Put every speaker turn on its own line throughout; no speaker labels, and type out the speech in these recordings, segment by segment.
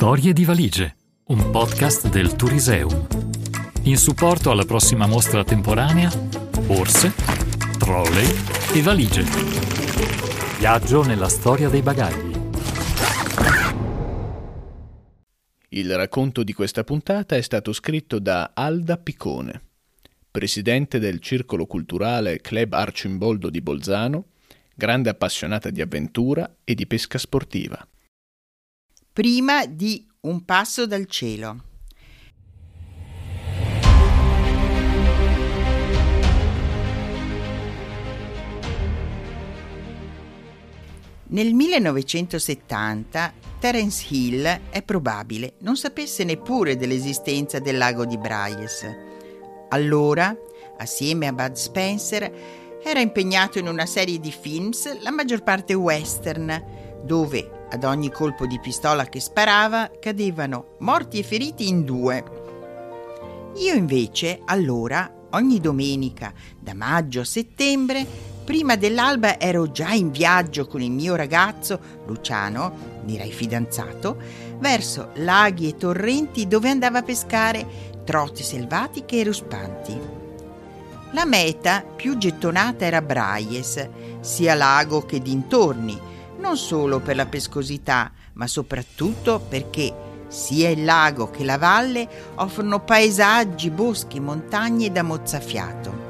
Storie di valigie, un podcast del Turiseum. In supporto alla prossima mostra temporanea, borse, trolley e valigie. Viaggio nella storia dei bagagli.
Il racconto di questa puntata è stato scritto da Alda Picone, presidente del Circolo Culturale Club Arcimboldo di Bolzano, grande appassionata di avventura e di pesca sportiva.
Prima di Un passo dal cielo. Nel 1970 Terence Hill è probabile non sapesse neppure dell'esistenza del lago di Bryes. Allora, assieme a Bud Spencer, era impegnato in una serie di films, la maggior parte western, dove ad ogni colpo di pistola che sparava cadevano morti e feriti in due. Io invece, allora, ogni domenica, da maggio a settembre, prima dell'alba ero già in viaggio con il mio ragazzo, Luciano, direi fidanzato, verso laghi e torrenti dove andava a pescare trote selvatiche e ruspanti. La meta più gettonata era Braies, sia lago che dintorni, non solo per la pescosità, ma soprattutto perché sia il lago che la valle offrono paesaggi, boschi, montagne da mozzafiato.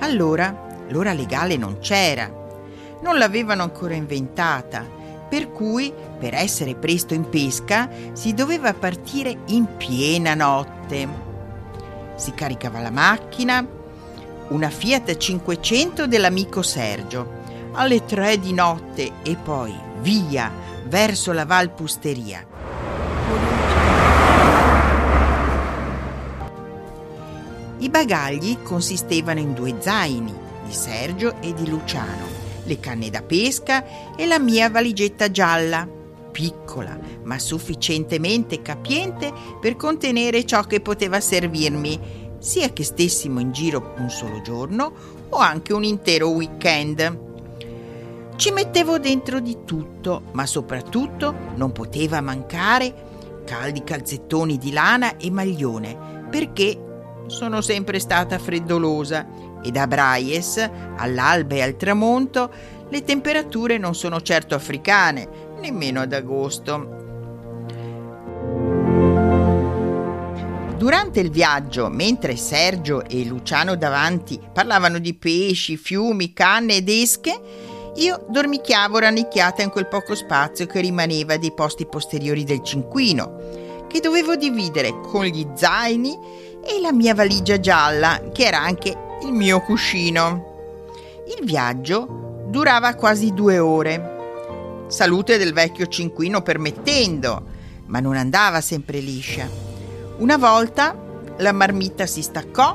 Allora l'ora legale non c'era, non l'avevano ancora inventata, per cui per essere presto in pesca si doveva partire in piena notte. Si caricava la macchina, una Fiat 500 dell'amico Sergio, alle tre di notte e poi via verso la Valpusteria. I bagagli consistevano in due zaini, di Sergio e di Luciano, le canne da pesca e la mia valigetta gialla, piccola ma sufficientemente capiente per contenere ciò che poteva servirmi sia che stessimo in giro un solo giorno o anche un intero weekend. Ci mettevo dentro di tutto, ma soprattutto non poteva mancare caldi calzettoni di lana e maglione, perché sono sempre stata freddolosa e da Braies, all'alba e al tramonto, le temperature non sono certo africane, nemmeno ad agosto. Durante il viaggio, mentre Sergio e Luciano davanti parlavano di pesci, fiumi, canne ed esche, io dormicchiavo rannicchiata in quel poco spazio che rimaneva dei posti posteriori del cinquino, che dovevo dividere con gli zaini e la mia valigia gialla, che era anche il mio cuscino. Il viaggio durava quasi due ore. Salute del vecchio cinquino permettendo, ma non andava sempre liscia. Una volta la marmitta si staccò,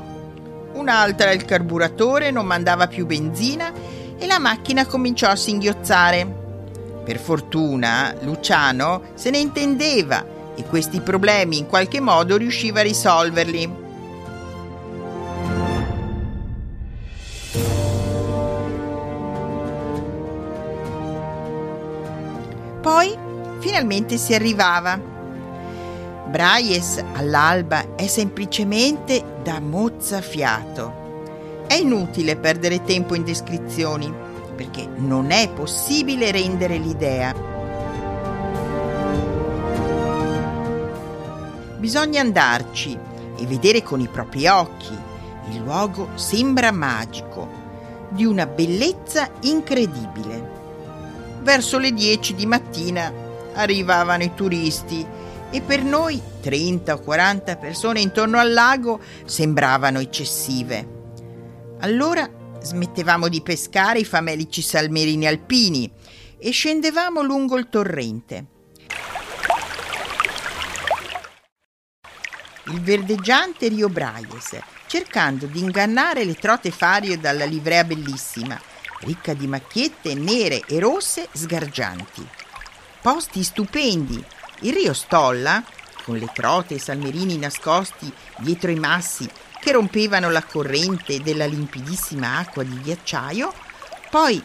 un'altra il carburatore non mandava più benzina e la macchina cominciò a singhiozzare. Per fortuna Luciano se ne intendeva e questi problemi in qualche modo riusciva a risolverli. Poi finalmente si arrivava Braies all'alba è semplicemente da mozzafiato. È inutile perdere tempo in descrizioni, perché non è possibile rendere l'idea. Bisogna andarci e vedere con i propri occhi. Il luogo sembra magico, di una bellezza incredibile. Verso le 10 di mattina arrivavano i turisti e per noi 30 o 40 persone intorno al lago sembravano eccessive. Allora smettevamo di pescare i famelici salmerini alpini e scendevamo lungo il torrente. Il verdeggiante Rio Braies, cercando di ingannare le trote fario dalla livrea bellissima, ricca di macchiette nere e rosse sgargianti. Posti stupendi il rio Stolla, con le trote e i salmerini nascosti dietro i massi che rompevano la corrente della limpidissima acqua di ghiacciaio, poi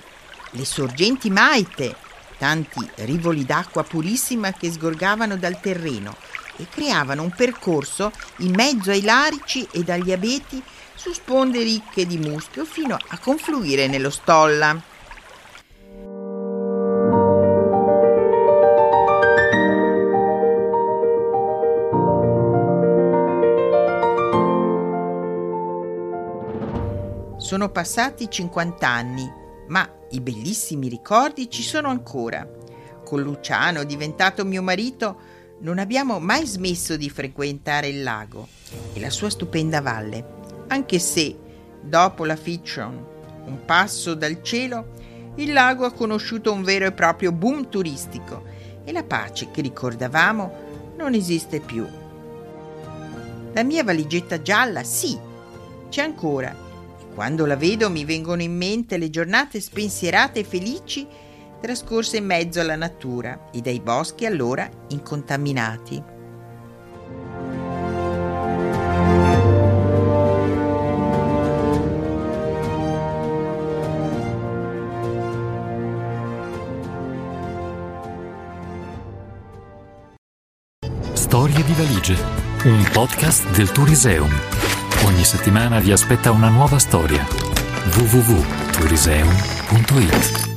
le sorgenti Maite, tanti rivoli d'acqua purissima che sgorgavano dal terreno e creavano un percorso in mezzo ai larici ed agli abeti su sponde ricche di muschio fino a confluire nello Stolla. Sono passati 50 anni, ma i bellissimi ricordi ci sono ancora. Con Luciano, diventato mio marito, non abbiamo mai smesso di frequentare il lago e la sua stupenda valle, anche se, dopo la fiction Un passo dal cielo, il lago ha conosciuto un vero e proprio boom turistico e la pace che ricordavamo non esiste più. La mia valigetta gialla, sì, c'è ancora quando la vedo mi vengono in mente le giornate spensierate e felici trascorse in mezzo alla natura e dai boschi allora incontaminati.
Storie di valigie, un podcast del Turiseum. Ogni settimana vi aspetta una nuova storia. www.turiseum.it